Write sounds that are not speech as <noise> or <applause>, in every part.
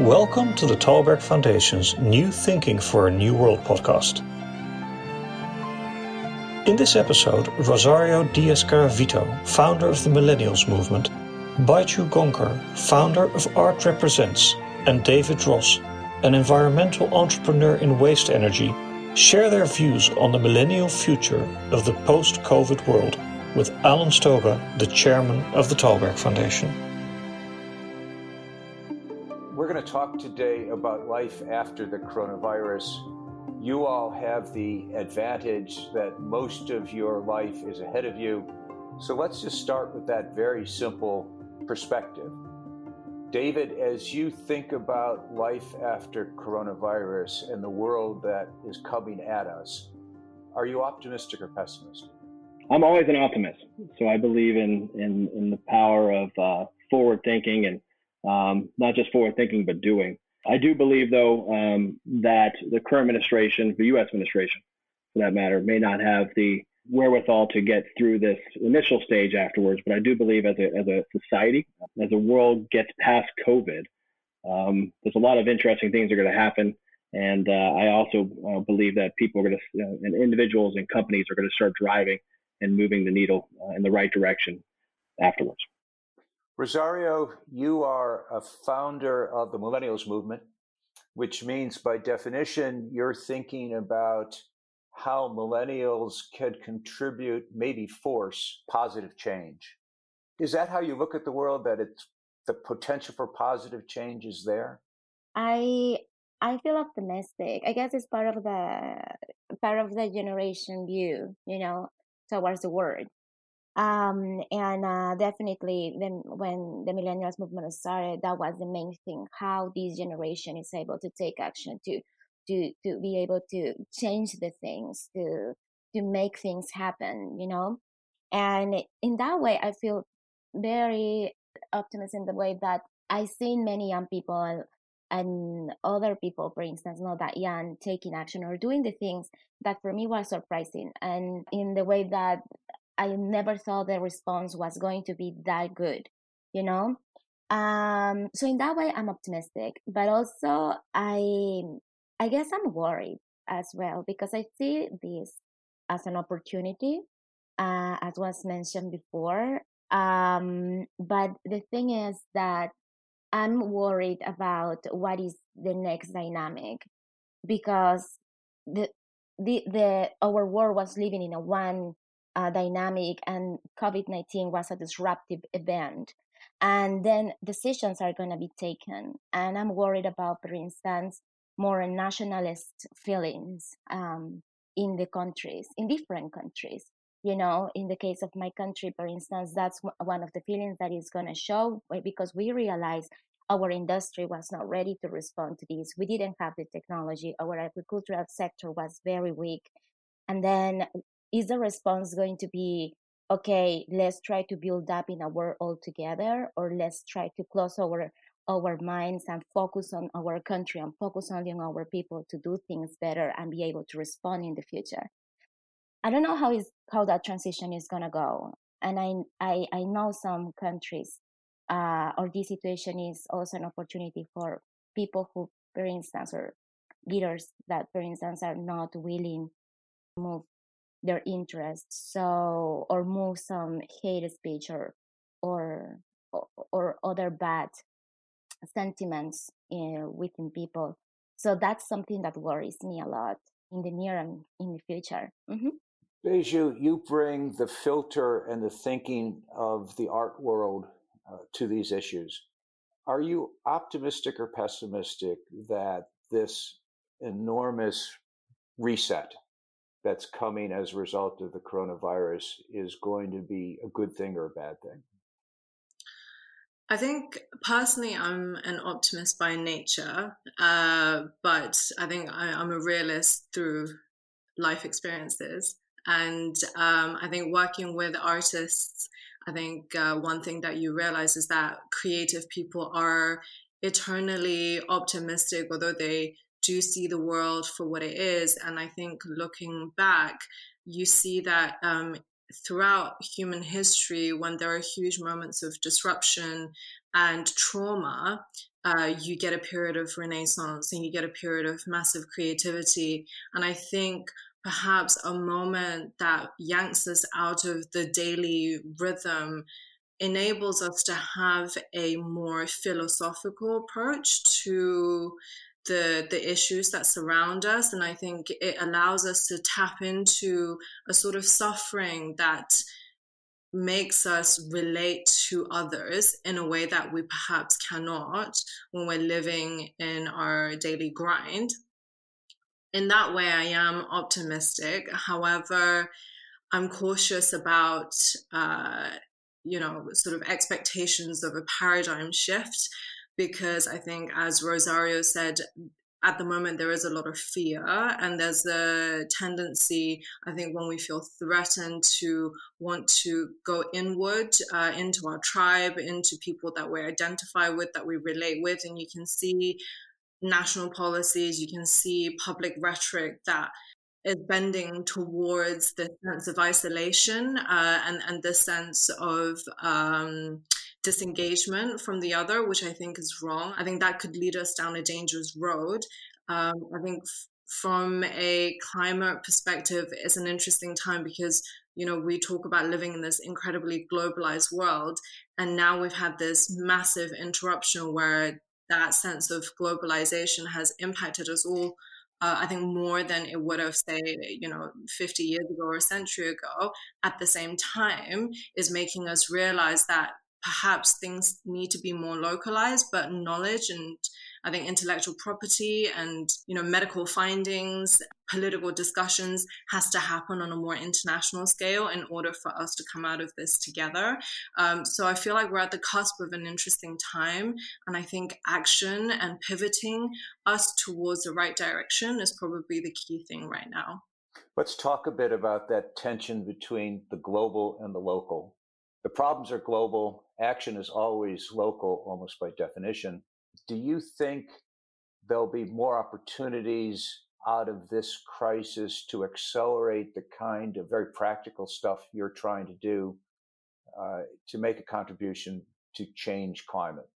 Welcome to the Tällberg Foundation's New Thinking for a New World podcast. In this episode, Rosario Diaz Garavito, founder of the Millennials Movement, Baiju Gonker, founder of Art Represents, and David Ross, an environmental entrepreneur in waste energy, share their views on the millennial future of the post COVID world with Alan Stoga, the chairman of the Tällberg Foundation. Going to talk today about life after the coronavirus. You all have the advantage that most of your life is ahead of you. So let's just start with that very simple perspective. David, as you think about life after coronavirus and the world that is coming at us, are you optimistic or pessimistic? I'm always an optimist. So I believe in in, in the power of uh, forward thinking and um, not just forward thinking, but doing. I do believe, though, um, that the current administration, the U.S. administration, for that matter, may not have the wherewithal to get through this initial stage afterwards. But I do believe, as a as a society, as the world gets past COVID, um, there's a lot of interesting things that are going to happen. And uh, I also uh, believe that people are going to, uh, and individuals and companies are going to start driving and moving the needle uh, in the right direction afterwards. Rosario, you are a founder of the Millennials Movement, which means by definition, you're thinking about how millennials can contribute, maybe force positive change. Is that how you look at the world? That it's the potential for positive change is there? I I feel optimistic. I guess it's part of the part of the generation view, you know, towards the world. Um, and uh, definitely, then when the millennials movement started, that was the main thing: how this generation is able to take action to to to be able to change the things, to to make things happen, you know. And in that way, I feel very optimistic in the way that I seen many young people and, and other people, for instance, not that young, taking action or doing the things that for me was surprising. And in the way that I never thought the response was going to be that good, you know? Um, so in that way, I'm optimistic, but also I, I guess I'm worried as well because I see this as an opportunity, uh, as was mentioned before. Um, but the thing is that I'm worried about what is the next dynamic because the, the, the, our world was living in a one uh, dynamic and covid-19 was a disruptive event. And then decisions are going to be taken. And i'm worried about for instance more nationalist feelings um, in the countries in different countries. You know in the case of my country for instance that's one of the feelings that is going to show because we realize our industry was not ready to respond to this. We didn't have the technology. Our agricultural sector was very weak. And then is the response going to be okay let's try to build up in a world all together or let's try to close our our minds and focus on our country and focus only on our people to do things better and be able to respond in the future i don't know how is how that transition is going to go and I, I i know some countries uh, or this situation is also an opportunity for people who for instance or leaders that for instance are not willing to move their interests so or move some hate speech or or or other bad sentiments eh, within people so that's something that worries me a lot in the near and in the future mm-hmm. Baiju, you bring the filter and the thinking of the art world uh, to these issues. Are you optimistic or pessimistic that this enormous reset that's coming as a result of the coronavirus is going to be a good thing or a bad thing? I think personally, I'm an optimist by nature, uh, but I think I, am a realist through life experiences. And um, I think working with artists, I think uh, one thing that you realize is that creative people are eternally optimistic, although they do see the world for what it is. And I think looking back, you see that um, throughout human history, when there are huge moments of disruption and trauma, uh, you get a period of renaissance and you get a period of massive creativity. And I think perhaps a moment that yanks us out of the daily rhythm enables us to have a more philosophical approach to the the issues that surround us and i think it allows us to tap into a sort of suffering that makes us relate to others in a way that we perhaps cannot when we're living in our daily grind. In that way, I am optimistic. However, I'm cautious about, uh, you know, sort of expectations of a paradigm shift because I think, as Rosario said, at the moment there is a lot of fear and there's a tendency i think when we feel threatened to want to go inward uh, into our tribe into people that we identify with that we relate with and you can see national policies you can see public rhetoric that is bending towards the sense of isolation uh, and and the sense of um, disengagement from the other, which I think is wrong. I think that could lead us down a dangerous road. Um, I think f- from a climate perspective, it's an interesting time because you know we talk about living in this incredibly globalized world, and now we've had this massive interruption where that sense of globalization has impacted us all uh, I think more than it would have, say, you know, 50 years ago or a century ago, at the same time, is making us realize that perhaps things need to be more localized, but knowledge and I think intellectual property and you know medical findings, political discussions has to happen on a more international scale in order for us to come out of this together. Um, so I feel like we're at the cusp of an interesting time, and I think action and pivoting us towards the right direction is probably the key thing right now. Let's talk a bit about that tension between the global and the local. The problems are global, action is always local, almost by definition do you think there'll be more opportunities out of this crisis to accelerate the kind of very practical stuff you're trying to do uh, to make a contribution to change climate?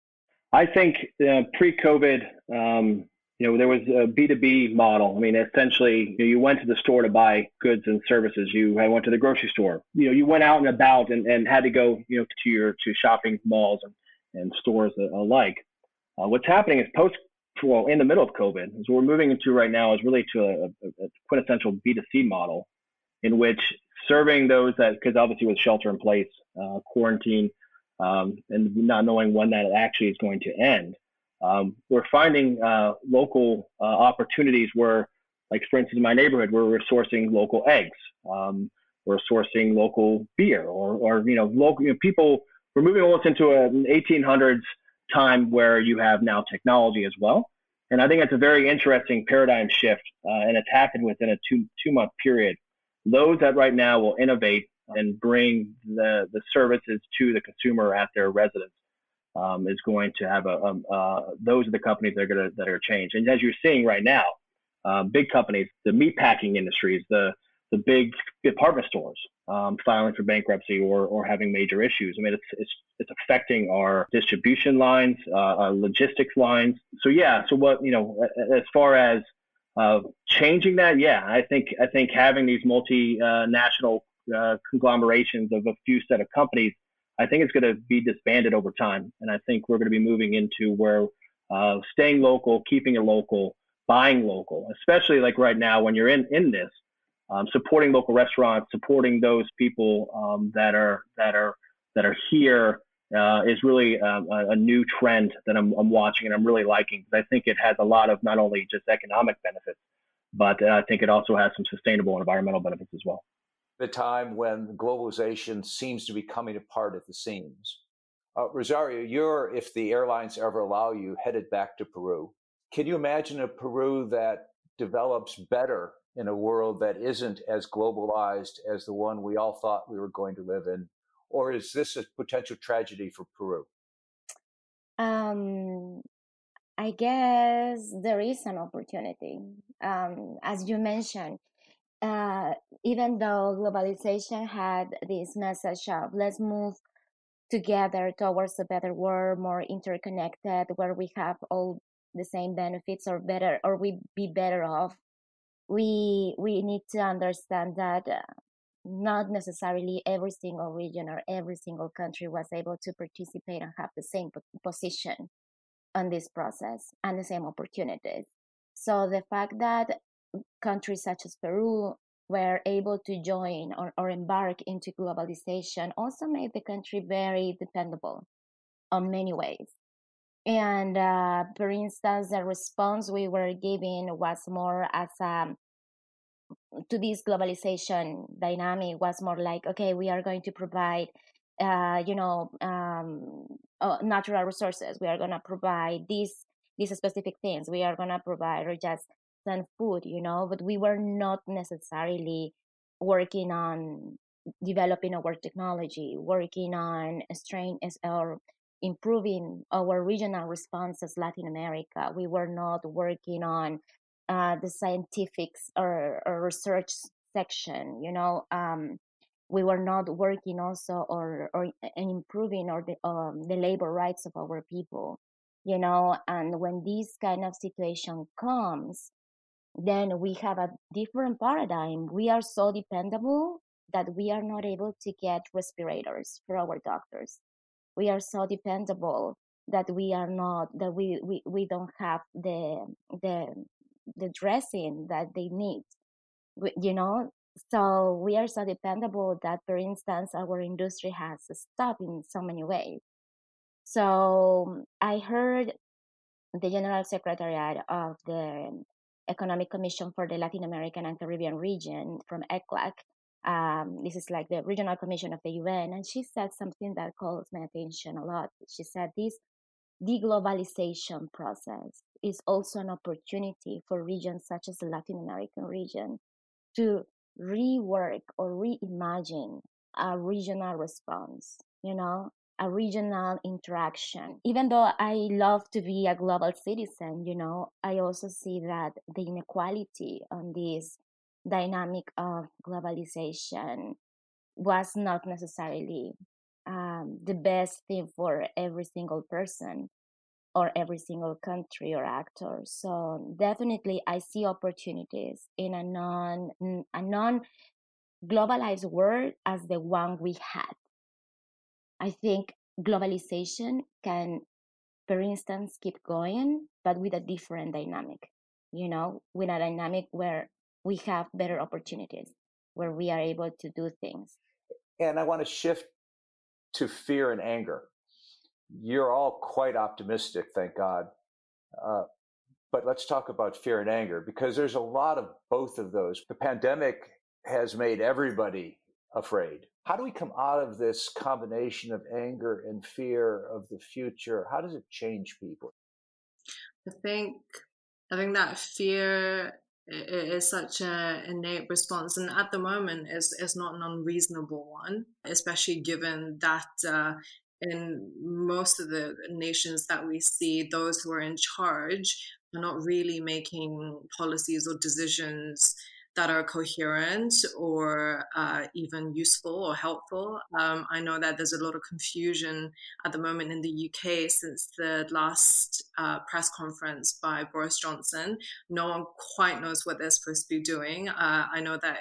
I think uh, pre-COVID, um, you know, there was a B2B model. I mean, essentially, you, know, you, went to the store to buy goods and services. You went to the grocery store. You know, you went out and about and, and had to go, you know, to your to shopping malls and, and stores alike. Uh, what's happening is post, well, in the middle of COVID, is what we're moving into right now is really to a, a quintessential B2C model in which serving those that, because obviously with shelter in place, uh, quarantine, um, and not knowing when that actually is going to end, um, we're finding uh, local uh, opportunities where, like for instance, in my neighborhood, where we're sourcing local eggs, um, we're sourcing local beer, or, or you know, local you know, people. We're moving almost into an 1800s time where you have now technology as well. And I think that's a very interesting paradigm shift, uh, and it's happened within a two two month period. Those that right now will innovate and bring the the services to the consumer at their residence um, is going to have a, uh, those are the companies that are going to that are change. And as you're seeing right now, uh, big companies, the meatpacking industries, the the big department stores um, filing for bankruptcy or, or having major issues. I mean, it's, it's, it's affecting our distribution lines, uh, our logistics lines. So yeah, so what, you know, as far as uh, changing that, yeah, I think, I think having these multinational uh, conglomerations of a few set of companies, I think it's going to be disbanded over time. And I think we're going to be moving into where uh, staying local, keeping it local, buying local, especially like right now when you're in, in this, um, supporting local restaurants, supporting those people um, that are that are that are here uh, is really um, a, a, new trend that I'm, I'm, watching and I'm really liking. I think it has a lot of not only just economic benefits, but uh, I think it also has some sustainable environmental benefits as well. The time when globalization seems to be coming apart at the seams. Uh, Rosario, you're, if the airlines ever allow you, headed back to Peru. Can you imagine a Peru that develops better in a world that isn't as globalized as the one we all thought we were going to live in? Or is this a potential tragedy for Peru? Um, I guess there is an opportunity. Um, as you mentioned, uh, even though globalization had this message of let's move together towards a better world, more interconnected, where we have all the same benefits or better, or we be better off. We we need to understand that uh, not necessarily every single region or every single country was able to participate and have the same position on this process and the same opportunities. So the fact that countries such as Peru were able to join or, or embark into globalization also made the country very dependable on many ways. And uh, for instance, the response we were giving was more as a um, to this globalization dynamic was more like, okay, we are going to provide, uh, you know, um, uh, natural resources. We are going to provide these these specific things. We are going to provide or just send food, you know. But we were not necessarily working on developing our technology, working on strain or improving our regional response as Latin America. We were not working on uh, the scientific or, or, research section. You know, um, we were not working also or or improving or the um, the labor rights of our people. You know, and when this kind of situation comes, then we have a different paradigm. We are so dependable that we are not able to get respirators for our doctors. We are so dependable that we are not that we, we, we don't have the the the dressing that they need you know so we are so dependable that for instance our industry has stopped in so many ways so i heard the general secretariat of the economic commission for the latin american and caribbean region from eclac. Um, this is like the regional commission of the un and she said something that calls my attention a lot. She said this deglobalization process is also an opportunity for regions such as the Latin American region to rework or reimagine a regional response, you know, a regional interaction. Even though I love to be a global citizen, you know, I also see that the inequality on this dynamic of globalization was not necessarily um, the best thing for every single person or every single country or actor. So definitely I see opportunities in a non a non globalized world as the one we had. I think globalization can, for instance, keep going, but with a different dynamic, you know, with a dynamic where we have better opportunities, where we are able to do things. And I want to shift to fear and anger you're all quite optimistic, thank God. Uh, but let's talk about fear and anger because there's a lot of both of those. The pandemic has made everybody afraid. How do we come out of this combination of anger and fear of the future? How does it change people? I think I think that fear is such an innate response, and at the moment is is not an unreasonable one, especially given that uh, in most of the nations that we see, those who are in charge are not really making policies or decisions that are coherent or uh, even useful or helpful. Um, I know that there's a lot of confusion at the moment in the UK since the last uh, press conference by Boris Johnson. No one quite knows what they're supposed to be doing. Uh, I know that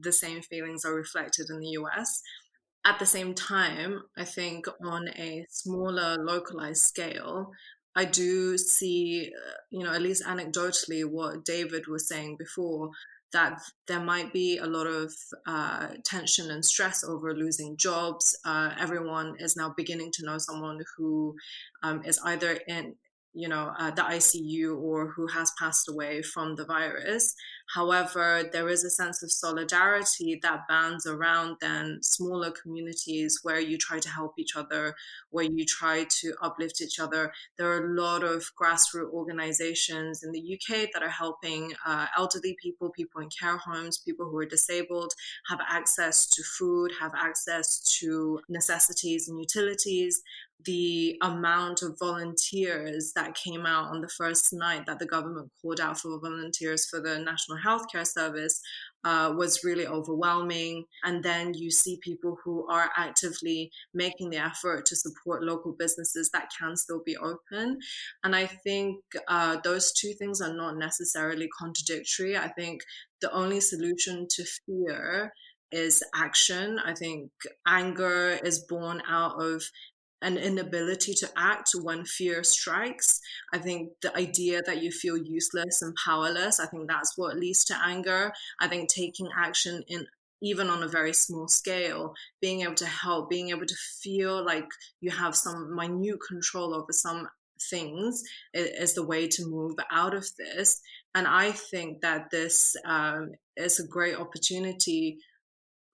the same feelings are reflected in the US at the same time, I think on a smaller localized scale, I do see, uh, you know, at least anecdotally, what David was saying before, that there might be a lot of uh, tension and stress over losing jobs. Uh, everyone is now beginning to know someone who um, is either in you know, uh, the ICU or who has passed away from the virus. However, there is a sense of solidarity that bands around then smaller communities where you try to help each other, where you try to uplift each other. There are a lot of grassroots organizations in the UK that are helping uh, elderly people, people in care homes, people who are disabled have access to food, have access to necessities and utilities the amount of volunteers that came out on the first night that the government called out for volunteers for the National Healthcare Service uh, was really overwhelming. And then you see people who are actively making the effort to support local businesses that can still be open. And I think uh, those two things are not necessarily contradictory. I think the only solution to fear is action. I think anger is born out of an inability to act when fear strikes. I think the idea that you feel useless and powerless, I think that's what leads to anger. I think taking action in even on a very small scale, being able to help, being able to feel like you have some minute control over some things is the way to move out of this. And I think that this um, is a great opportunity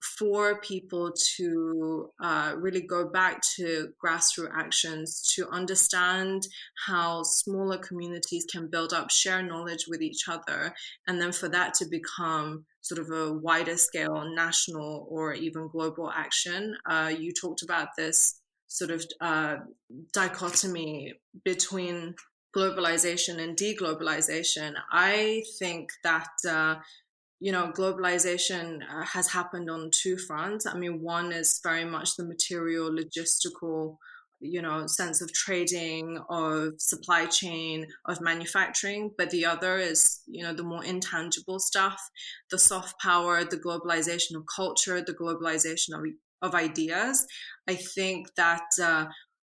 for people to uh, really go back to grassroots actions to understand how smaller communities can build up, share knowledge with each other, and then for that to become sort of a wider scale national or even global action. Uh, you talked about this sort of uh, dichotomy between globalization and deglobalization. I think that uh, you know, globalization uh, has happened on two fronts. I mean, one is very much the material, logistical, you know, sense of trading, of supply chain, of manufacturing. But the other is, you know, the more intangible stuff, the soft power, the globalization of culture, the globalization of of ideas. I think that uh,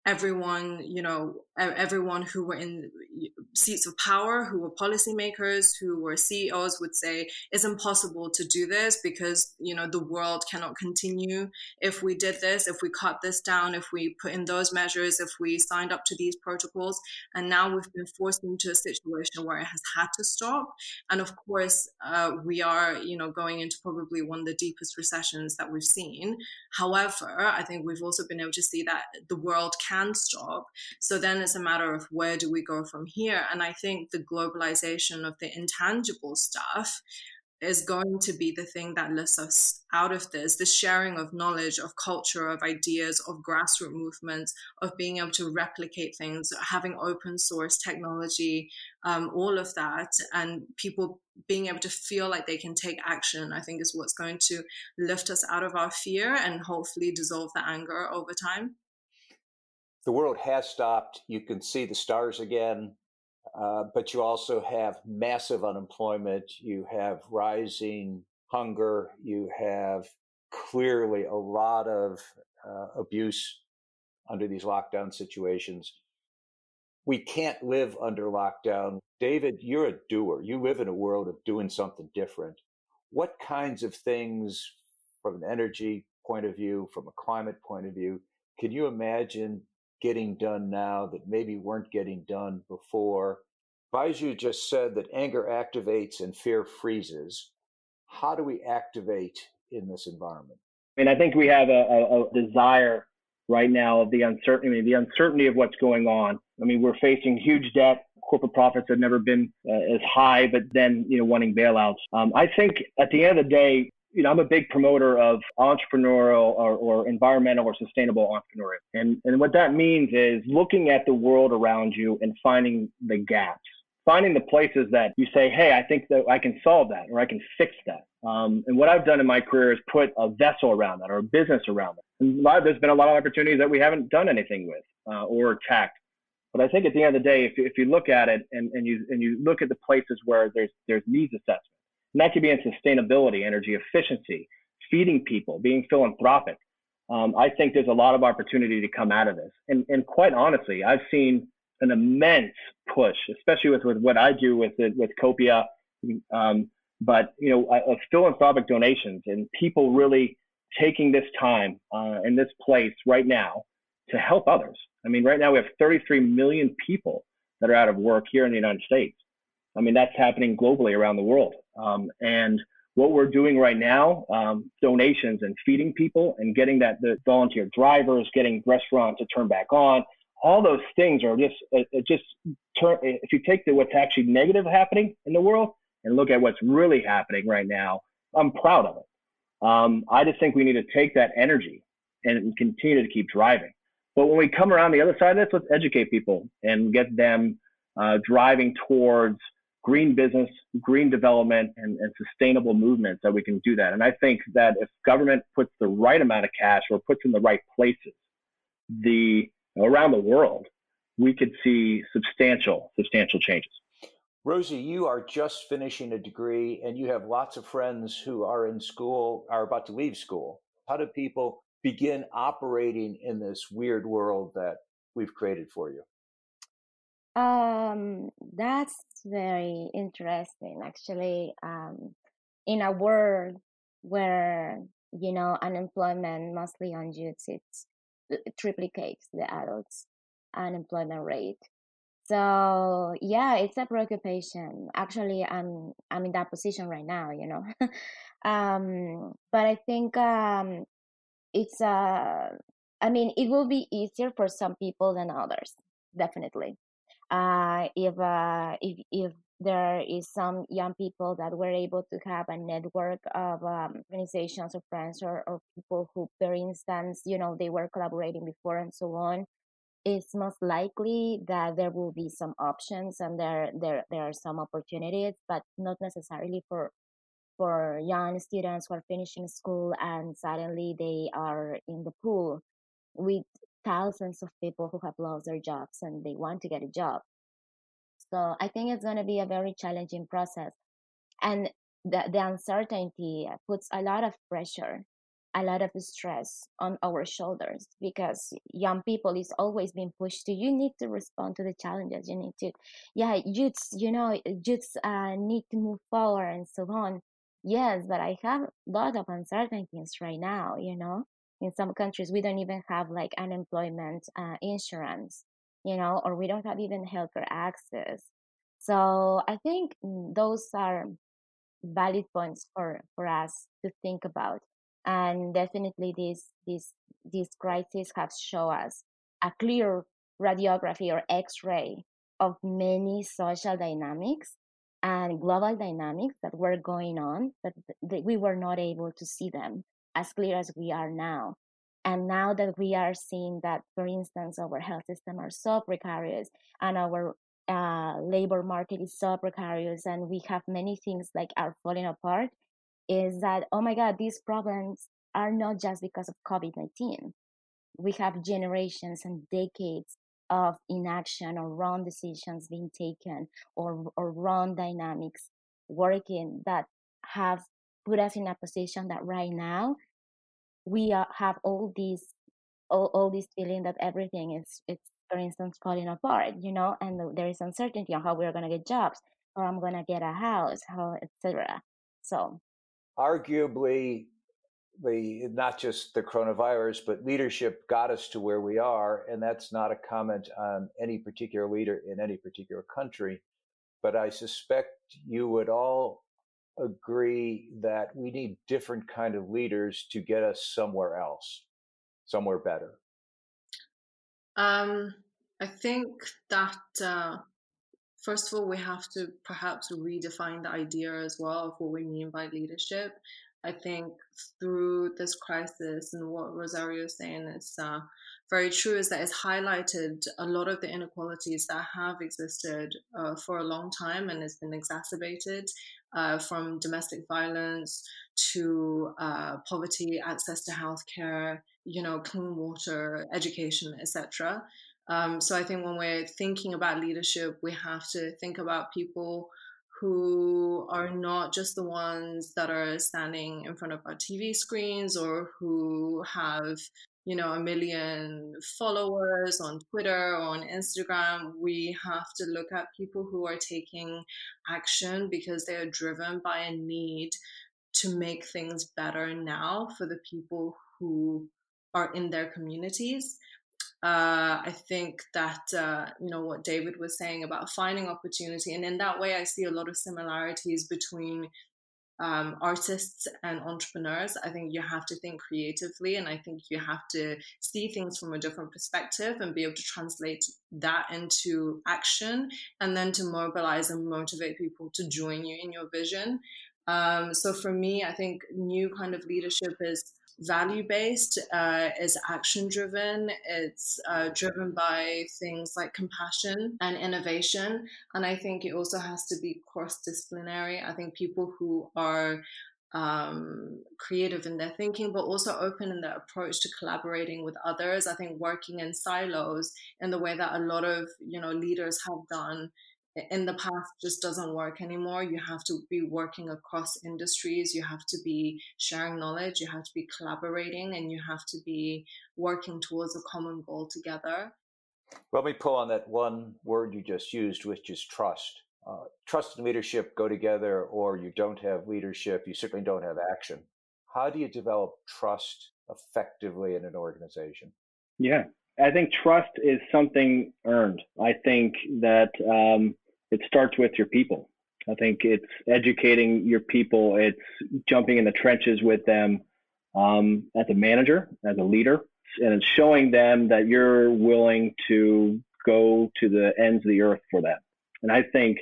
everyone, you know, everyone who were in seats of power, who were policymakers, who were CEOs would say it's impossible to do this because, you know, the world cannot continue if we did this, if we cut this down, if we put in those measures, if we signed up to these protocols. And now we've been forced into a situation where it has had to stop. And of course, uh, we are, you know, going into probably one of the deepest recessions that we've seen. However, I think we've also been able to see that the world can stop. So then it's a matter of where do we go from here? And I think the globalization of the intangible stuff is going to be the thing that lifts us out of this the sharing of knowledge of culture of ideas of grassroots movements of being able to replicate things having open source technology um, all of that and people being able to feel like they can take action i think is what's going to lift us out of our fear and hopefully dissolve the anger over time the world has stopped. You can see the stars again, uh, but you also have massive unemployment. You have rising hunger. You have clearly a lot of uh, abuse under these lockdown situations. We can't live under lockdown. David, you're a doer. You live in a world of doing something different. What kinds of things, from an energy point of view, from a climate point of view, can you imagine getting done now that maybe weren't getting done before. Baiju just said that anger activates and fear freezes. How do we activate in this environment? I mean, I think we have a, a, a desire right now of the uncertainty, I mean, the uncertainty of what's going on. I mean, we're facing huge debt. Corporate profits have never been uh, as high, but then, you know, wanting bailouts. Um, I think at the end of the day, you know, I'm a big promoter of entrepreneurial or, or environmental or sustainable entrepreneurship. And, and what that means is looking at the world around you and finding the gaps, finding the places that you say, hey, I think that I can solve that or I can fix that. Um, and what I've done in my career is put a vessel around that or a business around it. And lot, there's been a lot of opportunities that we haven't done anything with uh, or attacked. But I think at the end of the day, if, if you look at it and, and you and you look at the places where there's there's needs assessment, and that could be in sustainability, energy efficiency, feeding people, being philanthropic. Um, I think there's a lot of opportunity to come out of this. And, and quite honestly, I've seen an immense push, especially with, with what I do with with Copia, um, but you know, of philanthropic donations and people really taking this time uh, in this place right now to help others. I mean, right now we have 33 million people that are out of work here in the United States. I mean, that's happening globally around the world. Um, and what we're doing right now, um, donations and feeding people and getting that the volunteer drivers, getting restaurants to turn back on, all those things are just uh, uh, just turn. If you take the what's actually negative happening in the world and look at what's really happening right now, I'm proud of it. Um, I just think we need to take that energy and continue to keep driving. But when we come around the other side of this, let's educate people and get them uh, driving towards green business, green development, and, and, sustainable movements that we can do that. And I think that if government puts the right amount of cash or puts in the right places, the around the world, we could see substantial, substantial changes. Rosie, you are just finishing a degree and you have lots of friends who are in school, are about to leave school. How do people begin operating in this weird world that we've created for you? Um, that's very interesting, actually. Um, in a world where you know unemployment mostly on youths, it's it triplicates the adults' unemployment rate. So yeah, it's a preoccupation. Actually, I'm I'm in that position right now, you know. <laughs> um, but I think um, it's uh, I mean, it will be easier for some people than others, definitely. Uh, if uh, if if there is some young people that were able to have a network of um, organizations or friends or, or people who, for instance, you know, they were collaborating before and so on it's most likely that there will be some options and there there there are some opportunities, but not necessarily for for young students who are finishing school and suddenly they are in the pool. With thousands of people who have lost their jobs and they want to get a job. So I think it's going to be a very challenging process. And the, the uncertainty puts a lot of pressure a lot of stress on our shoulders because young people is always being pushed to you need to respond to the challenges you need to yeah youths you know youths uh, need to move forward and so on yes but i have a lot of uncertainties right now you know in some countries we don't even have like unemployment uh, insurance you know or we don't have even healthcare access. So i think mm, those are valid points for for us to think about. And definitely this this this crisis has shown us a clear radiography or x-ray of many social dynamics and global dynamics that were going on but th- we were not able to see them as clear as we are now and now that we are seeing that for instance our health system are so precarious and our uh, labor market is so precarious and we have many things like are falling apart is that, oh my God, these problems are not just because of COVID 19. We have generations and decades of inaction or wrong decisions being taken or, or wrong dynamics working that have put us in a position that right now we are, have all these all, all this feeling that everything is it's for instance falling apart you know and there is uncertainty on how we're going to get jobs or i'm going to get a house how etc so arguably the not just the coronavirus but leadership got us to where we are and that's not a comment on any particular leader in any particular country but i suspect you would all agree that we need different kind of leaders to get us somewhere else somewhere better um, i think that uh, first of all, we have to perhaps redefine the idea as well of what we mean by leadership. I think through this crisis and what Rosario is saying is uh, very true is that it's highlighted a lot of the inequalities that have existed uh, for a long time and has been exacerbated uh, from domestic violence to uh, poverty, access to healthcare, you know, clean water, education, etc. Um, so I think when we're thinking about leadership, we have to think about people who are not just the ones that are standing in front of our TV screens or who have, you know, a million followers on Twitter on Instagram. We have to look at people who are taking action because they are driven by a need to make things better now for the people who are in their communities uh, I think that uh, you know what David was saying about finding opportunity, and in that way, I see a lot of similarities between um, artists and entrepreneurs. I think you have to think creatively, and I think you have to see things from a different perspective and be able to translate that into action, and then to mobilize and motivate people to join you in your vision. Um, so for me, I think new kind of leadership is value based, uh, is action driven, it's uh, driven by things like compassion and innovation. And I think it also has to be cross disciplinary. I think people who are um, creative in their thinking, but also open in their approach to collaborating with others. I think working in silos in the way that a lot of you know leaders have done in the past just doesn't work anymore. You have to be working across industries. You have to be sharing knowledge. You have to be collaborating, and you have to be working towards a common goal together. Let me pull on that one word you just used, which is trust. Uh, trust and leadership go together, or you don't have leadership, you certainly don't have action. How do you develop trust effectively in an organization? Yeah, I think trust is something earned. I think that um, it starts with your people. I think it's educating your people, it's jumping in the trenches with them um, as a manager, as a leader, and it's showing them that you're willing to go to the ends of the earth for them. And I think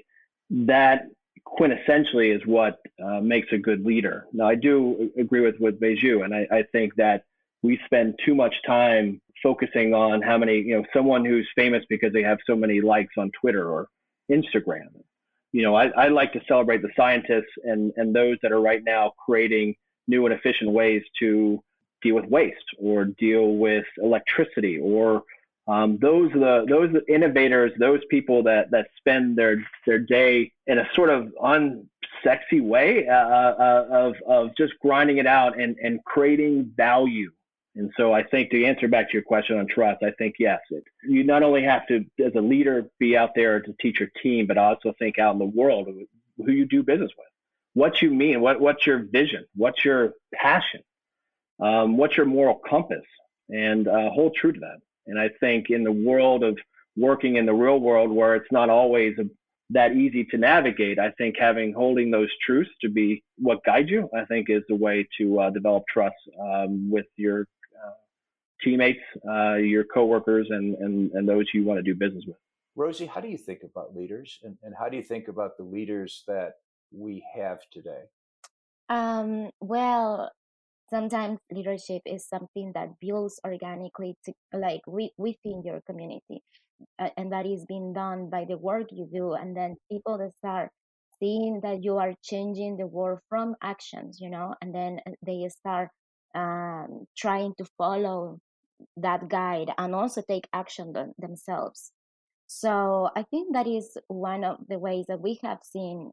that quintessentially is what uh, makes a good leader. Now, I do agree with with Baiju, and I, I think that we spend too much time focusing on how many, you know, someone who's famous because they have so many likes on Twitter or Instagram. You know, I, I like to celebrate the scientists and, and those that are right now creating new and efficient ways to deal with waste or deal with electricity or um, those the those innovators, those people that that spend their their day in a sort of unsexy way uh, uh, of of just grinding it out and and creating value. And so I think to answer back to your question on trust, I think yes, it, you not only have to as a leader be out there to teach your team, but also think out in the world who you do business with, what you mean, what what's your vision, what's your passion, um, what's your moral compass, and uh, hold true to that. And I think in the world of working in the real world where it's not always a, that easy to navigate, I think having holding those truths to be what guide you, I think is the way to uh, develop trust um, with your teammates, uh, your coworkers, and, and, and those you want to do business with. Rosie, how do you think about leaders and, and how do you think about the leaders that we have today? Um, well, sometimes leadership is something that builds organically to like within your community uh, and that is being done by the work you do and then people that start seeing that you are changing the world from actions you know and then uh, they start um, trying to follow that guide and also take action th- themselves. So i think that is one of the ways that we have seen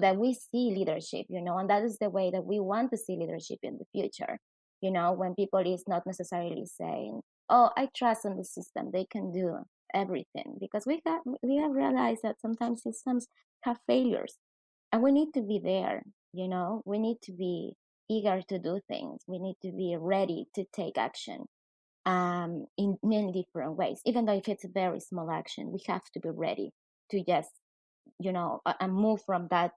that we see leadership you know and that is the way that we want to see leadership in the future you know when people is not necessarily saying oh i trust in the system they can do everything because we have we have realized that sometimes systems have failures and we need to be there you know? We need to be eager to do things. We need to be ready to take action um, in many different ways. Even though if it's a very small action we have to be ready to just you know and move from that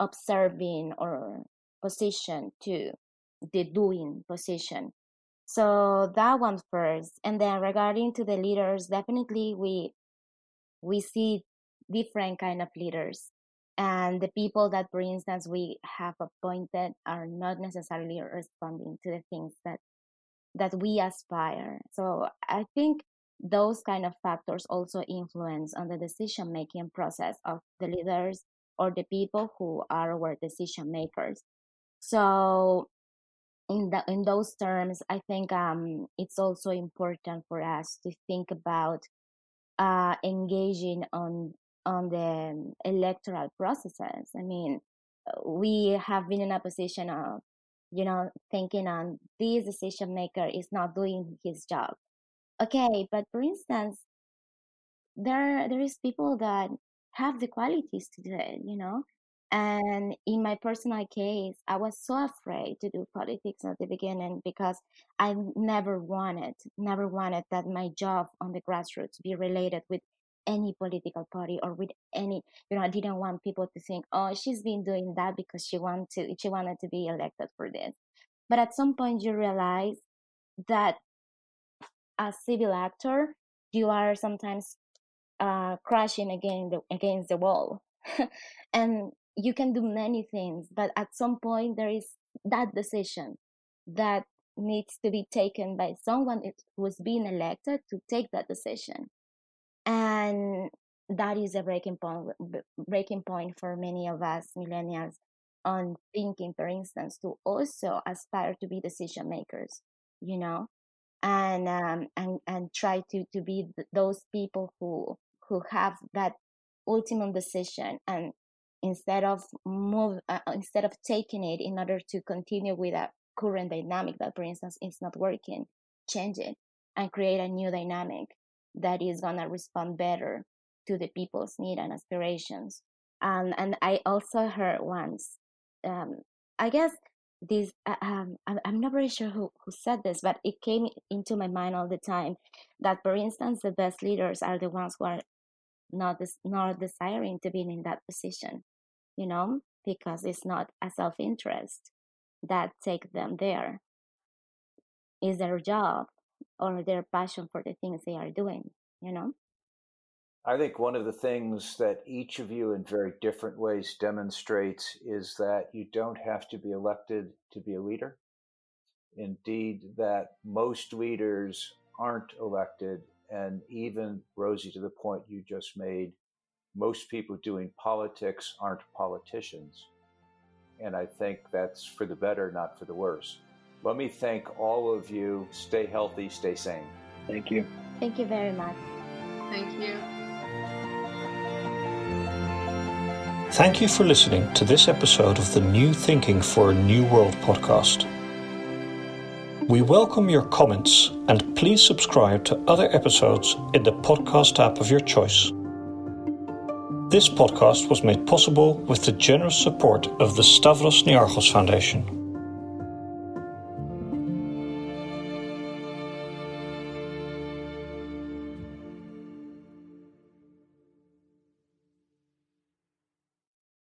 observing or position to the doing position. So that one first. And then regarding to the leaders definitely we we see different kind of leaders. And the people that for instance we have appointed are not necessarily responding to the things that that we aspire. So i think those kind of factors also influence on the decision making process of the leaders or the people who are our decision makers so in the in those terms i think um, it's also important for us to think about uh, engaging on on the electoral processes. I mean we have been in a position of you know thinking on this decision maker is not doing his job. Okay but for instance there there is people that have the qualities to do it you know? And in my personal case i was so afraid to do politics at the beginning because i never wanted never wanted that my job on the grassroots be related with any political party or with any you know i didn't want people to think oh she's been doing that because she wanted to she wanted to be elected for this but at some point you realize that as civil actor, you are sometimes uh, crashing against the, against the wall. <laughs> and you can do many things, but at some point there is that decision that needs to be taken by someone who's been elected to take that decision. And that is a breaking point, breaking point for many of us millennials on thinking, for instance, to also aspire to be decision makers, you know, and um, and and try to to be th- those people who who have that ultimate decision and instead of move uh, instead of taking it in order to continue with a current dynamic that for instance is not working change it and create a new dynamic that is going to respond better to the people's need and aspirations. Um, and i also heard once um, i guess this uh, um, I'm, I'm not very sure who, who said this but it came into my mind all the time that for instance the best leaders are the ones who are not this, not desiring to be in that position you know because it's not a self-interest that take them there. Is their job or their passion for the things they are doing you know I think one of the things that each of you in very different ways demonstrates is that you don't have to be elected to be a leader. Indeed, that most leaders aren't elected. And even, Rosie, to the point you just made, most people doing politics aren't politicians. And I think that's for the better, not for the worse. Let me thank all of you. Stay healthy, stay sane. Thank you. thank you very much Thank you. Thank you for listening to this episode of the New Thinking for a New World podcast. We welcome your comments and please subscribe to other episodes in the podcast app of your choice. This podcast was made possible with the generous support of the Stavros Niarchos Foundation.